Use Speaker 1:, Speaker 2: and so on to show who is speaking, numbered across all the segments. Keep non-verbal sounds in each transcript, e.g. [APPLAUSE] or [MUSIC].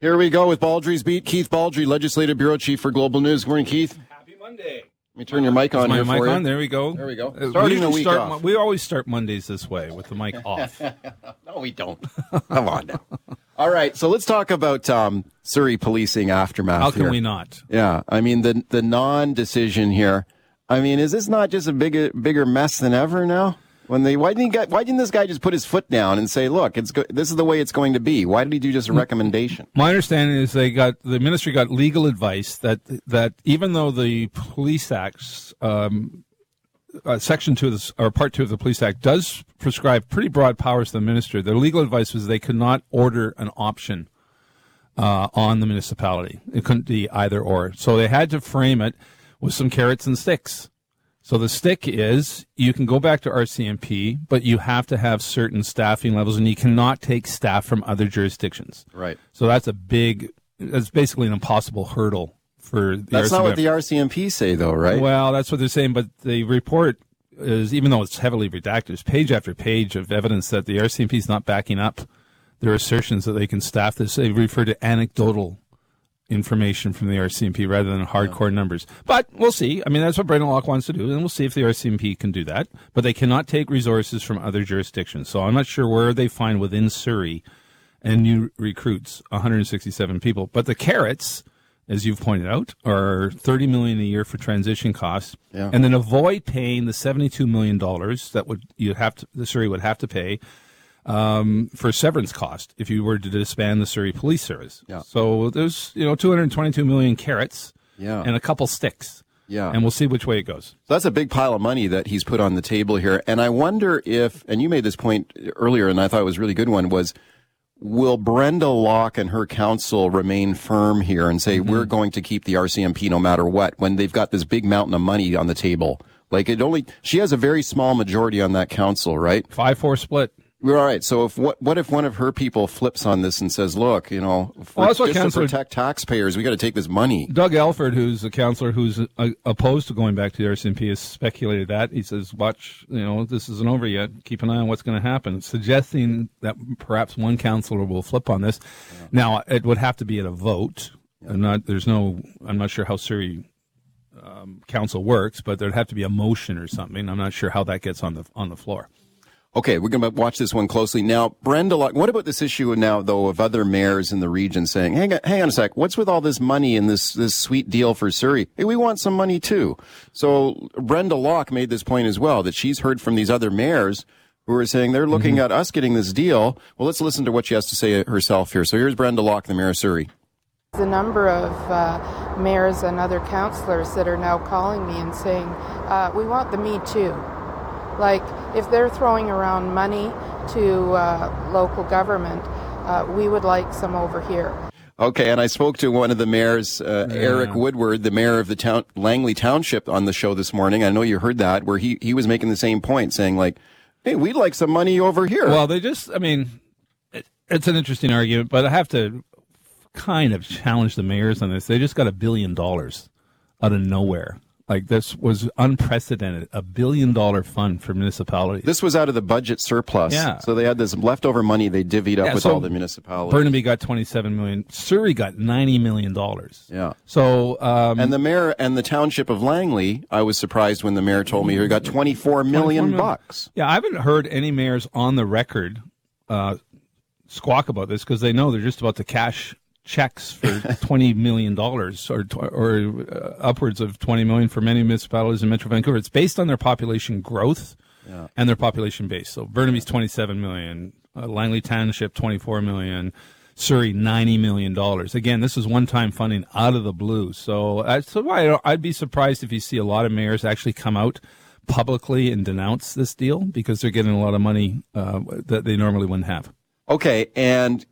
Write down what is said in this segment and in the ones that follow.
Speaker 1: Here we go with Baldrey's Beat. Keith Baldrey, Legislative Bureau Chief for Global News. Good morning, Keith.
Speaker 2: Happy Monday.
Speaker 1: Let me turn your mic on
Speaker 2: my
Speaker 1: here
Speaker 2: mic
Speaker 1: for you.
Speaker 2: on. There we go.
Speaker 1: There we go.
Speaker 2: Uh,
Speaker 1: Starting
Speaker 2: we,
Speaker 1: the week
Speaker 2: start,
Speaker 1: off.
Speaker 2: we always start Mondays this way with the mic [LAUGHS] off.
Speaker 1: No, we don't. [LAUGHS] Come on now. All right, so let's talk about um, Surrey policing aftermath.
Speaker 2: How can
Speaker 1: here.
Speaker 2: we not?
Speaker 1: Yeah, I mean the the non-decision here. I mean, is this not just a bigger bigger mess than ever now? When they why didn't he why didn't this guy just put his foot down and say, "Look, it's go- this is the way it's going to be"? Why did he do just a recommendation?
Speaker 2: My understanding is they got the ministry got legal advice that that even though the police acts um, uh, section two of the, or part two of the police act does prescribe pretty broad powers to the minister, their legal advice was they could not order an option uh, on the municipality. It couldn't be either or. So they had to frame it with some carrots and sticks. So the stick is you can go back to RCMP, but you have to have certain staffing levels, and you cannot take staff from other jurisdictions.
Speaker 1: Right.
Speaker 2: So that's a big. That's basically an impossible hurdle for the
Speaker 1: That's not what the RCMP say, though, right?
Speaker 2: Well, that's what they're saying, but the report is, even though it's heavily redacted, there's page after page of evidence that the RCMP is not backing up their assertions that they can staff this. They refer to anecdotal information from the RCMP rather than hardcore numbers. But we'll see. I mean, that's what Brenda Locke wants to do, and we'll see if the RCMP can do that. But they cannot take resources from other jurisdictions. So I'm not sure where they find within Surrey and new recruits 167 people. But the carrots, as you've pointed out, are 30 million a year for transition costs,
Speaker 1: Yeah.
Speaker 2: and then avoid paying the 72 million dollars that would you have to the Surrey would have to pay um, for severance cost if you were to disband the Surrey Police Service.
Speaker 1: Yeah.
Speaker 2: So there's you know 222 million carrots
Speaker 1: Yeah.
Speaker 2: and a couple sticks.
Speaker 1: Yeah.
Speaker 2: And we'll see which way it goes.
Speaker 1: So that's a big pile of money that he's put on the table here. And I wonder if, and you made this point earlier, and I thought it was a really good one, was will Brenda Locke and her council remain firm here and say, we're going to keep the RCMP no matter what when they've got this big mountain of money on the table? Like it only, she has a very small majority on that council, right?
Speaker 2: Five four split.
Speaker 1: We're all right. So if what what if one of her people flips on this and says, "Look, you know, for,
Speaker 2: Well,
Speaker 1: just to protect taxpayers, we got to take this money."
Speaker 2: Doug Elford, who's a counselor who's uh, opposed to going back to the RCMP, has speculated that. He says, watch, you know, this isn't over yet. Keep an eye on what's going to happen, suggesting that perhaps one counselor will flip on this. Now, it would have to be at a vote. I'm not, there's no, I'm not sure how Surrey um, council works, but there'd have to be a motion or something. I'm not sure how that gets on the on the floor.
Speaker 1: Okay, we're going to watch this one closely. Now, Brenda, Locke, what about this issue now, though, of other mayors in the region saying, hang on, hang on a sec, what's with all this money and this, this sweet deal for Surrey? Hey, we want some money too. So Brenda Locke made this point as well, that she's heard from these other mayors who are saying they're looking at us getting this deal. Well, let's listen to what she has to say herself here. So here's Brenda Locke, the mayor of Surrey.
Speaker 3: The number of uh, mayors and other councillors that are now calling me and saying, uh, we want the Me Too. Like, if they're throwing around money to uh, local government, uh, we would like some over here.
Speaker 1: Okay, and I spoke to one of the mayors, uh, Eric Woodward, the mayor of the town, Langley Township, on the show this morning. I know you heard that, where he, he was making the same point, saying like, "Hey, we'd like some money over here."
Speaker 2: Well, they just, I mean, it, it's an interesting argument, but I have to kind of challenge the mayors on this. They just got a billion dollars out of nowhere. Like this was unprecedented, a billion dollar fund for municipalities.
Speaker 1: this was out of the budget surplus.
Speaker 2: Yeah.
Speaker 1: So they had this leftover money they divvied up
Speaker 2: Yeah,
Speaker 1: with
Speaker 2: so
Speaker 1: all the municipalities.
Speaker 2: Burnaby got 27 million. Surrey got 90 million dollars.
Speaker 1: yeah.
Speaker 2: So, um,
Speaker 1: And the mayor and the township of Langley, I was surprised when the mayor told me he got 24 million,
Speaker 2: 24 million.
Speaker 1: bucks.
Speaker 2: Yeah, I haven't heard any mayors on the record uh, squawk about this because they know they're just about to cash checks for [LAUGHS] twenty million dollars or or uh, upwards of twenty million for many municipalities in Metro Vancouver. It's based on their population growth and their population base. So Burnaby's twenty seven million, uh, Langley Township twenty four million. Surrey, ninety million dollars. Again, this is one-time funding out of the blue. So that's why I- I'd be surprised if you see a lot of mayors actually come out publicly and denounce this deal because they're getting a lot of money uh, that they normally wouldn't have.
Speaker 1: Okay, and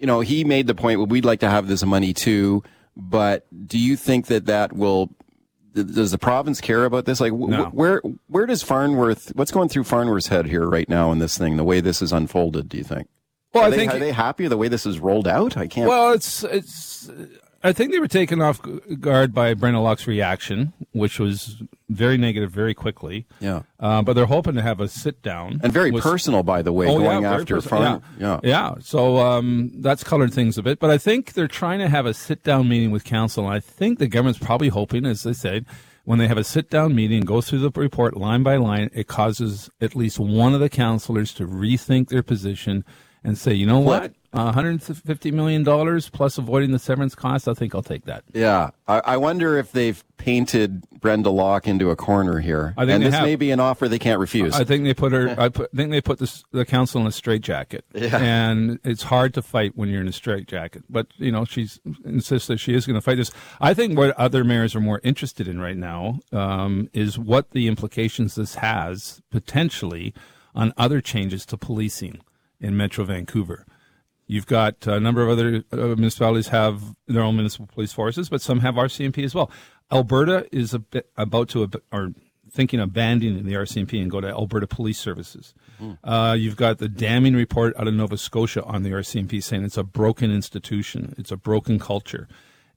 Speaker 1: you know he made the point. Well, we'd like to have this money too, but do you think that that will? Does the province care about this? Like,
Speaker 2: No.
Speaker 1: wh- where where does Farnworth? What's going through Farnworth's head here right now in this thing? The way this is unfolded, do you think?
Speaker 2: Well,
Speaker 1: are
Speaker 2: I
Speaker 1: they,
Speaker 2: think
Speaker 1: are they happy the way this is rolled out? I can't.
Speaker 2: Well, it's it's. I think they were taken off guard by Brenda Locke's reaction, which was very negative very quickly.
Speaker 1: Yeah.
Speaker 2: Uh, but they're hoping to have a sit down.
Speaker 1: And very
Speaker 2: with-
Speaker 1: personal, by the way,
Speaker 2: Oh,
Speaker 1: going
Speaker 2: yeah,
Speaker 1: after farm.
Speaker 2: Yeah. yeah. So um, that's colored things a bit. But I think they're trying to have a sit down meeting with council. And I think the government's probably hoping, as they said, when they have a sit down meeting and go through the report line by line, it causes at least one of the councilors to rethink their position and say, you know what? Uh, $150 million plus avoiding the severance costs, I think I'll take that.
Speaker 1: Yeah, I, I wonder if they've painted Brenda Locke into a corner here,
Speaker 2: I think
Speaker 1: and this
Speaker 2: have.
Speaker 1: may be an offer they can't refuse.
Speaker 2: I think they put her. I [LAUGHS] put, think they put this, the council in a straitjacket,
Speaker 1: Yeah.
Speaker 2: and it's hard to fight when you're in a straitjacket. But you know, she's insists that she is going to fight this. I think what other mayors are more interested in right now um, is what the implications this has potentially on other changes to policing in Metro Vancouver. You've got a number of other uh, municipalities have their own municipal police forces, but some have RCMP as well. Alberta is a bit about to or thinking of abandoning the RCMP and go to Alberta Police Services. Uh, you've got the damning report out of Nova Scotia on the RCMP saying it's a broken institution, it's a broken culture.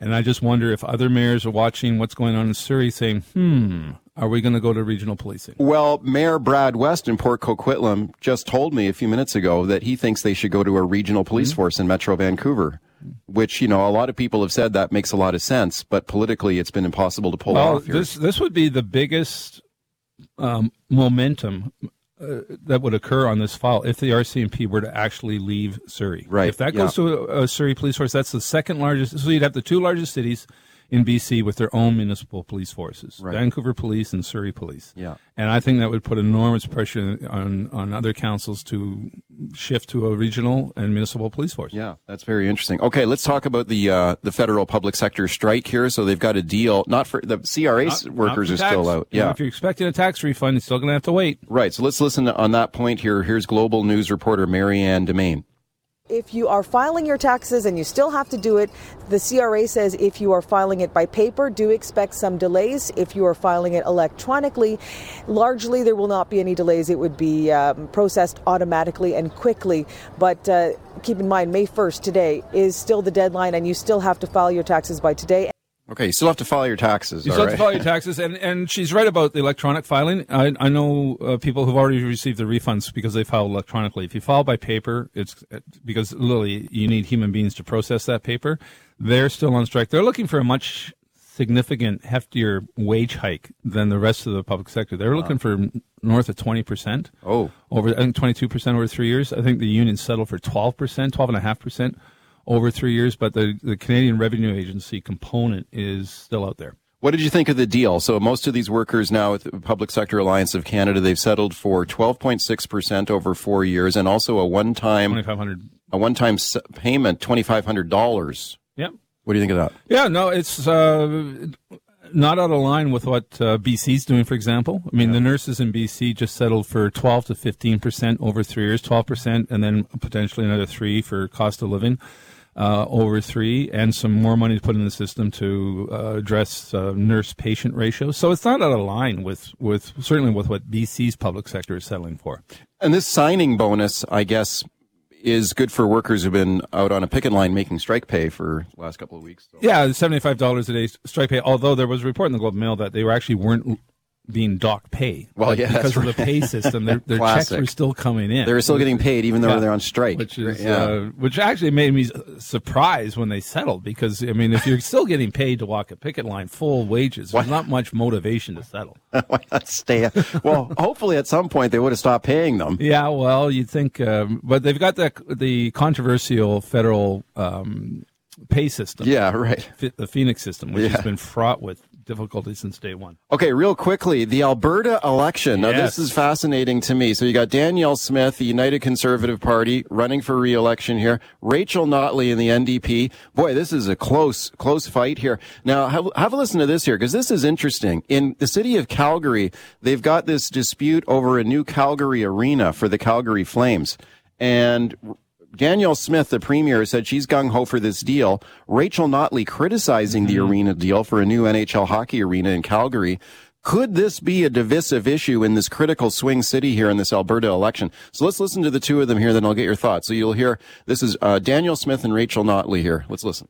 Speaker 2: And I just wonder if other mayors are watching what's going on in Surrey saying, hmm, are we going to go to regional policing?
Speaker 1: well, Mayor Brad West in Port Coquitlam just told me a few minutes ago that he thinks they should go to a regional police
Speaker 2: Mm-hmm.
Speaker 1: force in Metro Vancouver. Which you know, a lot of people have said that makes a lot of sense, but politically, it's been impossible to pull
Speaker 2: Well,
Speaker 1: off. Here.
Speaker 2: this this would be the biggest um, momentum uh, that would occur on this file if the RCMP were to actually leave Surrey.
Speaker 1: Right,
Speaker 2: If that
Speaker 1: yeah.
Speaker 2: goes to a, a Surrey police force, that's the second largest. So you'd have the two largest cities in BC with their own municipal police forces:
Speaker 1: Right.
Speaker 2: Vancouver Police and Surrey Police.
Speaker 1: Yeah.
Speaker 2: And I think that would put enormous pressure on on other councils to shift to a regional and municipal police force.
Speaker 1: Yeah, that's very interesting. Okay, let's talk about the uh, the federal public sector strike here. So they've got a deal, not for the CRA
Speaker 2: Not-
Speaker 1: workers
Speaker 2: not
Speaker 1: are
Speaker 2: tax.
Speaker 1: still out. Yeah,
Speaker 2: if you're expecting a tax refund, you're still going to have to wait.
Speaker 1: right. So let's listen on that point here. Here's Global News reporter Marianne Demain.
Speaker 4: If you are filing your taxes and you still have to do it, the CRA says if you are filing it by paper, do expect some delays. If you are filing it electronically, largely there will not be any delays. It would be um, processed automatically and quickly. But uh, keep in mind, May 1st, today, is still the deadline, and you still have to file your taxes by today.
Speaker 1: Okay, you still have to file your taxes.
Speaker 2: You still have to file your taxes, and, and she's right about the electronic filing. I, I know uh, people who've already received the refunds because they filed electronically. If you file by paper, it's because literally you need human beings to process that paper. They're still on strike. They're looking for a much significant, heftier wage hike than the rest of the public sector. They're looking for north of twenty percent.
Speaker 1: Oh.
Speaker 2: over I think twenty two percent over three years. I think the union settled for twelve percent, twelve and a half percent over three years. But the the Canadian Revenue Agency component is still out there.
Speaker 1: What did you think of the deal? So most of these workers now with the Public Sector Alliance of Canada, they've settled for 12.6% over four years and also a one-time,
Speaker 2: Twenty five hundred.
Speaker 1: a one-time payment, $2,500.
Speaker 2: Yep.
Speaker 1: What do you think of that?
Speaker 2: Yeah, no, it's uh, not out of line with what uh, BC's doing, for example. I mean, the nurses in BC just settled for 12 to 15 percent over three years, 12 percent, and then potentially another three for cost of living uh, over three, and some more money to put in the system to uh, address uh, nurse-patient ratios. So it's not out of line with, with certainly with what BC's public sector is settling for.
Speaker 1: And this signing bonus, I guess, is good for workers who've been out on a picket line making strike pay for the last couple of weeks. So.
Speaker 2: Yeah, seventy-five dollars a day strike pay. Although there was a report in the Globe and Mail that they were actually weren't being dock pay.
Speaker 1: Well, yeah,
Speaker 2: because of the pay system, their, [LAUGHS] their checks were still coming in.
Speaker 1: They were still getting paid even though
Speaker 2: Yeah.
Speaker 1: they're on strike.
Speaker 2: which is
Speaker 1: yeah.
Speaker 2: uh, which actually made me surprised when they settled because I mean if you're still getting paid to walk a picket line full wages, there's not much motivation to settle. [LAUGHS]
Speaker 1: Why not stay? well, [LAUGHS] hopefully at some point they would have stopped paying them.
Speaker 2: Yeah, well, you'd think, um, but they've got the the controversial federal um, pay system,
Speaker 1: Yeah, right.
Speaker 2: The Phoenix system, which
Speaker 1: Yeah.
Speaker 2: has been fraught with difficulty since day one.
Speaker 1: Okay, real quickly, the Alberta election. Now,
Speaker 2: Yes.
Speaker 1: this is fascinating to me. So you got Danielle Smith, the United Conservative Party, running for re-election here. Rachel Notley in the NDP. Boy, this is a close, close fight here. Now, have, have a listen to this here, because this is interesting. In the city of Calgary, they've got this dispute over a new Calgary arena for the Calgary Flames. And Danielle Smith, the premier, said she's gung ho for this deal. Rachel Notley criticizing the arena deal for a new NHL hockey arena in Calgary. Could this be a divisive issue in this critical swing city here in this Alberta election? So let's listen to the two of them here, then I'll get your thoughts. So you'll hear this is uh, Danielle Smith and Rachel Notley here. Let's listen.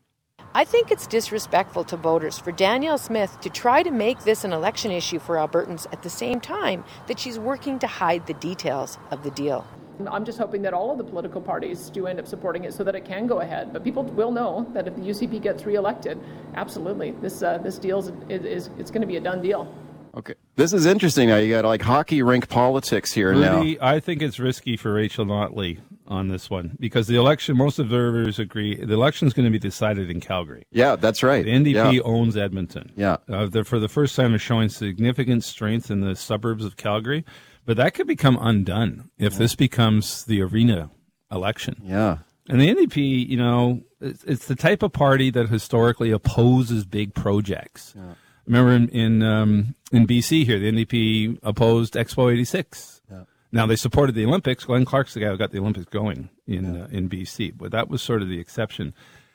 Speaker 5: I think it's disrespectful to voters for Danielle Smith to try to make this an election issue for Albertans at the same time that she's working to hide the details of the deal.
Speaker 6: I'm just hoping that all of the political parties do end up supporting it so that it can go ahead. But people will know that if the UCP gets reelected, absolutely, this uh, this deal is, is it's going to be a done deal.
Speaker 1: Okay, this is interesting. Now you got like hockey rink politics here
Speaker 2: Rudy,
Speaker 1: now.
Speaker 2: I think it's risky for Rachel Notley on this one because the election. Most observers agree the election is going to be decided in Calgary.
Speaker 1: Yeah, that's right.
Speaker 2: The NDP
Speaker 1: yeah.
Speaker 2: owns Edmonton.
Speaker 1: Yeah,
Speaker 2: uh, for the first time, is showing significant strength in the suburbs of Calgary. But that could become undone if yeah. this becomes the arena election.
Speaker 1: Yeah.
Speaker 2: And the NDP, you know, it's, it's the type of party that historically opposes big projects. Yeah. Remember in in, um, in BC here, the NDP opposed Expo '86. Yeah. Now they supported the Olympics. Glenn Clark's the guy who got the Olympics going in uh, in BC, but that was sort of the exception.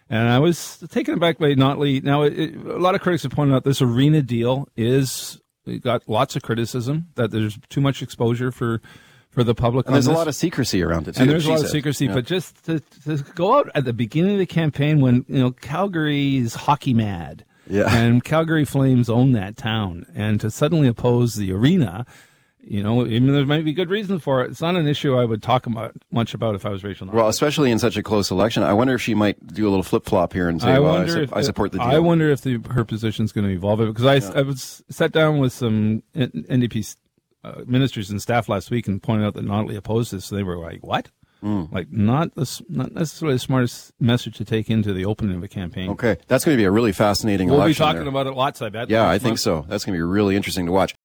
Speaker 2: And I was taken aback by Notley. Now, it, a lot of critics have pointed out this arena deal is got lots of criticism that there's too much exposure for for the public.
Speaker 1: And there's
Speaker 2: this.
Speaker 1: a lot of secrecy around it. Too,
Speaker 2: and there's a lot
Speaker 1: said.
Speaker 2: of secrecy,
Speaker 1: yeah.
Speaker 2: but just to, to, go out at the beginning of the campaign when you know Calgary is hockey mad,
Speaker 1: yeah.
Speaker 2: and Calgary Flames own that town, and to suddenly oppose the arena. You know, even there might be good reasons for it. It's not an issue I would talk about much about if I was Rachel. Notley.
Speaker 1: Well, especially in such a close election, I wonder if she might do a little flip flop here and say,
Speaker 2: I
Speaker 1: "Well, I, su-
Speaker 2: if,
Speaker 1: I support the deal."
Speaker 2: I wonder if the, her position is going to evolve because I,
Speaker 1: Yeah.
Speaker 2: I was sat down with some NDP uh, ministers and staff last week and pointed out that Notley opposed this. So they were like, "What?"
Speaker 1: Hmm.
Speaker 2: Like not the, not necessarily the smartest message to take into the opening of a campaign.
Speaker 1: Okay, that's going to be a really fascinating
Speaker 2: We'll be talking
Speaker 1: there.
Speaker 2: about it lots, I bet.
Speaker 1: Yeah, I
Speaker 2: next
Speaker 1: think
Speaker 2: month.
Speaker 1: so. That's going to be really interesting to watch.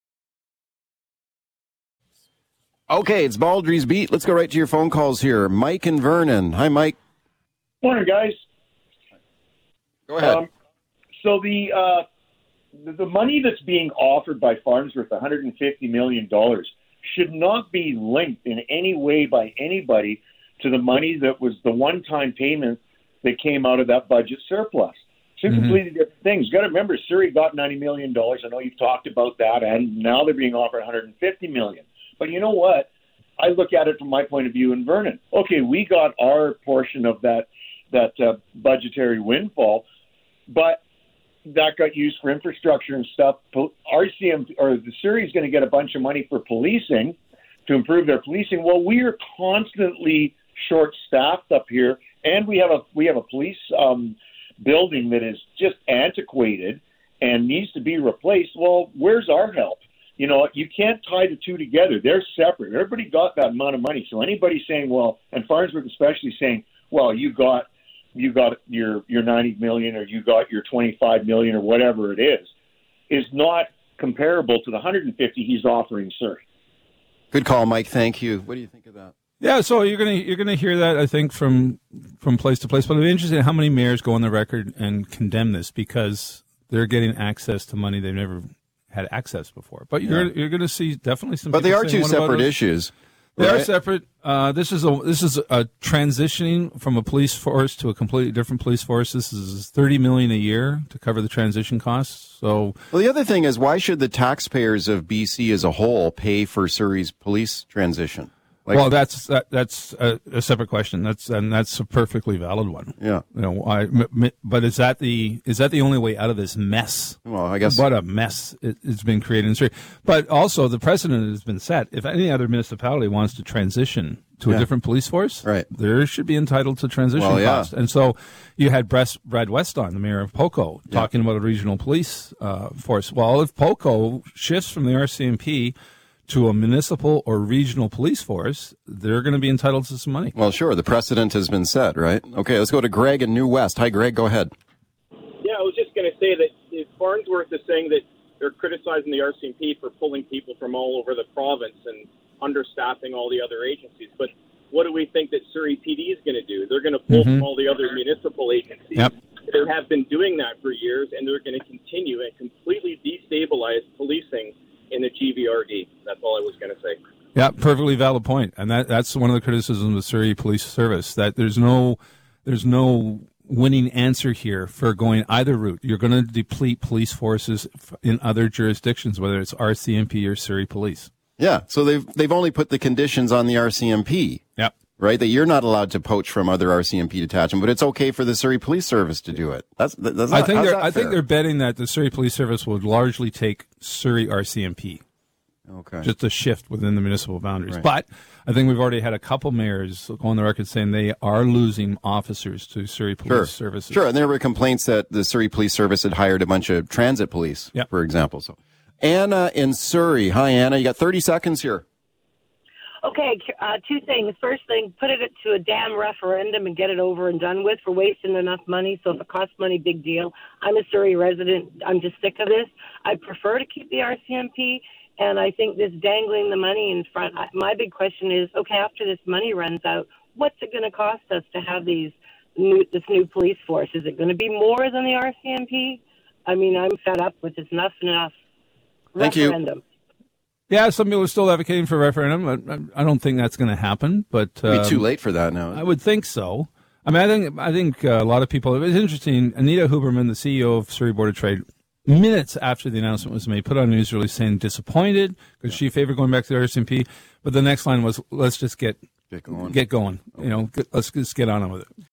Speaker 1: Okay, it's Baldrey's Beat. Let's go right to your phone calls here. Mike and Vernon. Hi, Mike.
Speaker 7: Morning, guys.
Speaker 1: Go ahead.
Speaker 7: Um, so the, uh, the the money that's being offered by Farnsworth, 150 million dollars, should not be linked in any way by anybody to the money that was the one-time payment that came out of that budget surplus. Two
Speaker 2: Mhm.
Speaker 7: completely different things. You got to remember, Surrey got 90 million dollars. I know you've talked about that, and now they're being offered 150 million. But you know what? I look at it from my point of view in Vernon. Okay, we got our portion of that that uh, budgetary windfall, but that got used for infrastructure and stuff. RCM or the Surrey is going to get a bunch of money for policing to improve their policing. Well, we are constantly short-staffed up here, and we have a we have a police um, building that is just antiquated and needs to be replaced. Well, where's our help? You know, you can't tie the two together. They're separate. Everybody got that amount of money. So anybody saying, well, and Farnsworth especially saying, well, you got you got your your 90 million or you got your 25 million or whatever it is, is not comparable to the 150 he's offering Surrey.
Speaker 1: Good call, Mike. Thank you. What do you think of that?
Speaker 2: Yeah, so you're gonna you're gonna hear that I think from from place to place. But I'm be interesting how many mayors go on the record and condemn this because they're getting access to money they've never had access before. But you're
Speaker 1: Yeah.
Speaker 2: you're gonna see definitely some.
Speaker 1: But they are two separate issues.
Speaker 2: They are separate. Uh, this is a this is a transitioning from a police force to a completely different police force. This is thirty million a year to cover the transition costs. So
Speaker 1: Well, the other thing is, why should the taxpayers of BC as a whole pay for Surrey's police transition? Like,
Speaker 2: well, that's that, that's a, a separate question. That's and that's a perfectly valid one.
Speaker 1: yeah.
Speaker 2: You know, I, m- but is that the is that the only way out of this mess?
Speaker 1: Well, I guess.
Speaker 2: What a mess it, it's been created in Surrey. But also, the precedent has been set. If any other municipality wants to transition to
Speaker 1: Yeah.
Speaker 2: a different police force,
Speaker 1: Right.
Speaker 2: there should be entitled to transition
Speaker 1: Well, yeah.
Speaker 2: costs. And so, you had Brad Weston, the mayor of Poco, talking about a regional police uh, force. Well, if Poco shifts from the RCMP to a municipal or regional police force, they're going to be entitled to some money.
Speaker 1: Well, sure. The precedent has been set, right? Okay, let's go to Greg in New West. Hi, Greg. Go ahead.
Speaker 8: Yeah, I was just going to say that if Farnsworth is saying that they're criticizing the RCMP for pulling people from all over the province and understaffing all the other agencies. But what do we think that Surrey PD is going to do? They're going to pull
Speaker 2: Mhm.
Speaker 8: from all the other municipal agencies.
Speaker 2: Yep.
Speaker 8: They have been doing that for years, and they're going to continue and completely destabilize policing in the GVRD. That's all I was going to say.
Speaker 2: Yeah, perfectly valid point, and that that's one of the criticisms of the Surrey Police Service that there's no there's no winning answer here for going either route. You're going to deplete police forces in other jurisdictions, whether it's RCMP or Surrey Police.
Speaker 1: Yeah. So they've they've only put the conditions on the RCMP.
Speaker 2: Yep.
Speaker 1: Right? That you're not allowed to poach from other RCMP detachment, but it's okay for the Surrey Police Service to do it. That's, that's
Speaker 2: I think they're I think they're betting that the Surrey Police Service will largely take Surrey RCMP.
Speaker 1: okay.
Speaker 2: just a shift within the municipal boundaries.
Speaker 1: Right.
Speaker 2: But I think we've already had a couple mayors go on the record saying they are losing officers to Surrey Police
Speaker 1: Sure.
Speaker 2: Services.
Speaker 1: Sure, and there were complaints that the Surrey Police Service had hired a bunch of transit police,
Speaker 2: Yep.
Speaker 1: for example. So, Anna in Surrey. Hi, Anna. You got 30 seconds here.
Speaker 9: Okay, uh, two things. First thing, put it to a damn referendum and get it over and done with. We're wasting enough money, so if it costs money, big deal. I'm a Surrey resident. I'm just sick of this. I prefer to keep the RCMP, and I think this dangling the money in front. I, my big question is, okay, after this money runs out, what's it going to cost us to have these new this new police force? Is it going to be more than the RCMP? I mean, I'm fed up with this. Enough, enough.
Speaker 1: Thank you.
Speaker 2: Yeah, some people are still advocating for a referendum. I, I don't think that's going to happen, but um,
Speaker 1: be too late for that now.
Speaker 2: I would think so. I mean, I think I think uh, a lot of people. It was interesting. Anita Huberman, the CEO of Surrey Board of Trade, minutes after the announcement was made, put on a news release saying disappointed because she favored going back to the RCMP. But the next line was, "Let's just get
Speaker 1: Get going.
Speaker 2: Get going. You know, get, let's just get on with it."